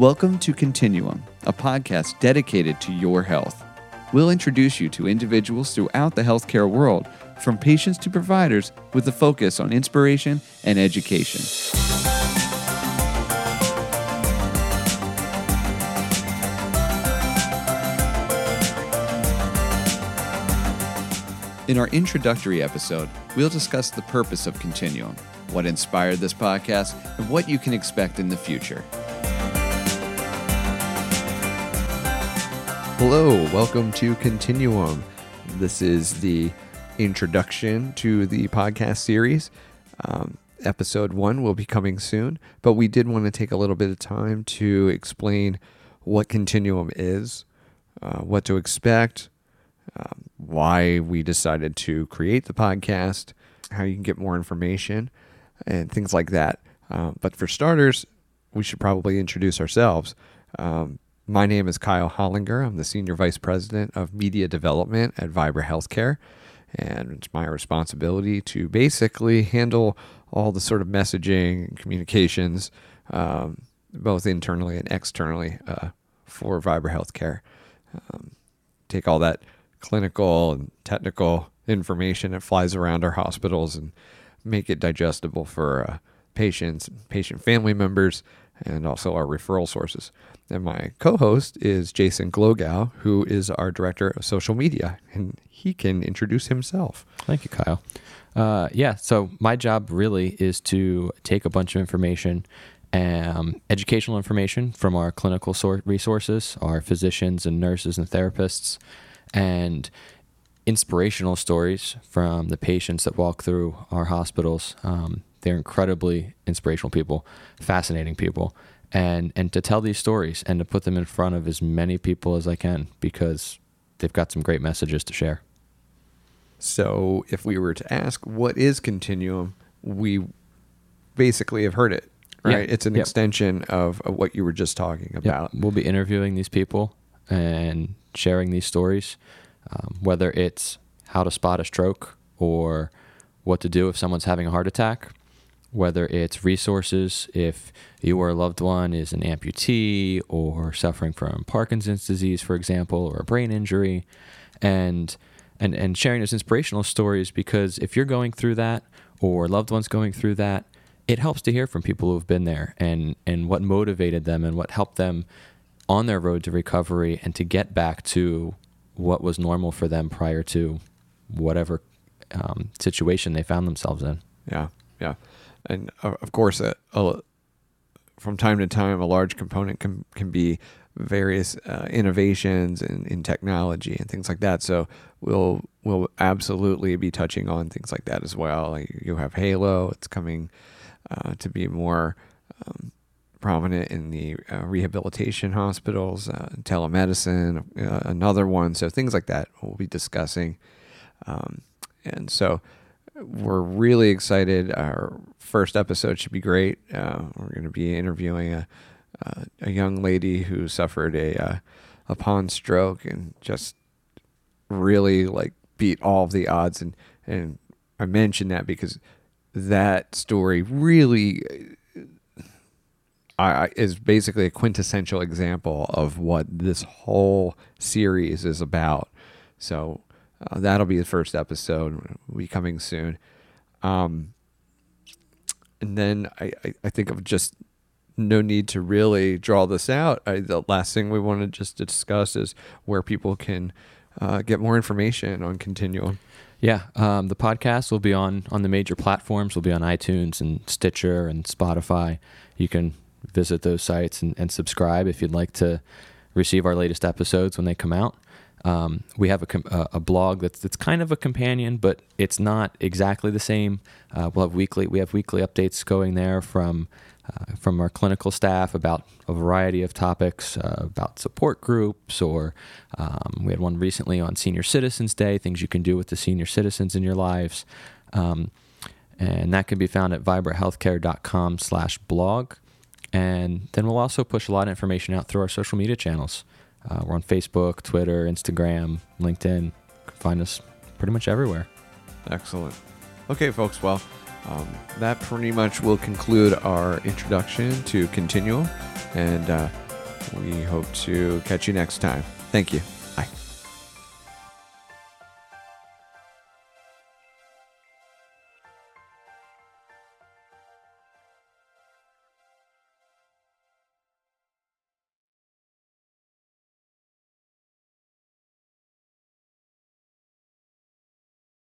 Welcome to Continuum, a podcast dedicated to your health. We'll introduce you to individuals throughout the healthcare world, from patients to providers, with a focus on inspiration and education. In our introductory episode, we'll discuss the purpose of Continuum, what inspired this podcast, and what you can expect in the future. Hello, welcome to Continuum. This is the introduction to the podcast series. Um, episode one will be coming soon, but we did want to take a little bit of time to explain what Continuum is, uh, what to expect, um, why we decided to create the podcast, how you can get more information, and things like that. Um, but for starters, we should probably introduce ourselves. Um, my name is Kyle Hollinger. I'm the Senior Vice President of Media Development at Vibra Healthcare. And it's my responsibility to basically handle all the sort of messaging and communications, um, both internally and externally, uh, for Vibra Healthcare. Um, take all that clinical and technical information that flies around our hospitals and make it digestible for uh, patients, patient family members, and also our referral sources. And my co host is Jason Glogow, who is our director of social media, and he can introduce himself. Thank you, Kyle. Uh, yeah, so my job really is to take a bunch of information, um, educational information from our clinical resources, our physicians and nurses and therapists, and inspirational stories from the patients that walk through our hospitals. Um, they're incredibly inspirational people, fascinating people, and and to tell these stories and to put them in front of as many people as I can because they've got some great messages to share. So, if we were to ask what is Continuum, we basically have heard it, right? Yeah. It's an yep. extension of, of, what you were just talking about. Yep. We'll be interviewing these people and sharing these stories, um, whether it's how to spot a stroke or what to do if someone's having a heart attack, whether it's resources if you or a loved one is an amputee or suffering from Parkinson's disease, for example, or a brain injury, and and and sharing those inspirational stories because if you're going through that or loved ones going through that, it helps to hear from people who have been there and and what motivated them and what helped them on their road to recovery and to get back to what was normal for them prior to whatever um, situation they found themselves in. Yeah, yeah, and uh, of course, uh, from time to time, a large component can can be various uh, innovations in, in technology and things like that. So we'll we'll absolutely be touching on things like that as well. You have Halo; it's coming uh, to be more um, prominent in the uh, rehabilitation hospitals, uh, telemedicine, uh, another one. So things like that we'll be discussing. Um, and so we're really excited. Our first episode should be great. Uh, we're going to be interviewing a, a young lady who suffered a uh, upon stroke and just really like beat all of the odds. And, and I mention that because that story really I, is basically a quintessential example of what this whole series is about. So uh, that'll be the first episode. Will be coming soon. Um, and then I, I, I, think of just no need to really draw this out. I, the last thing we want to just discuss is where people can uh, get more information on Continuum. Yeah, um, the podcast will be on on the major platforms. Will be on iTunes and Stitcher and Spotify. You can visit those sites and, and subscribe if you'd like to receive our latest episodes when they come out. Um, we have a, a, blog that's, that's kind of a companion, but it's not exactly the same. Uh, we'll have weekly we have weekly updates going there from uh, from our clinical staff about a variety of topics uh, about support groups, or um, we had one recently on Senior Citizens Day, things you can do with the senior citizens in your lives. Um, and that can be found at vibrahealthcare.com slash blog. And then we'll also push a lot of information out through our social media channels. Uh, we're on Facebook, Twitter, Instagram, LinkedIn. Can find us pretty much everywhere. Excellent. Okay, folks. Well, um, that pretty much will conclude our introduction to Continual, And uh, we hope to catch you next time. Thank you.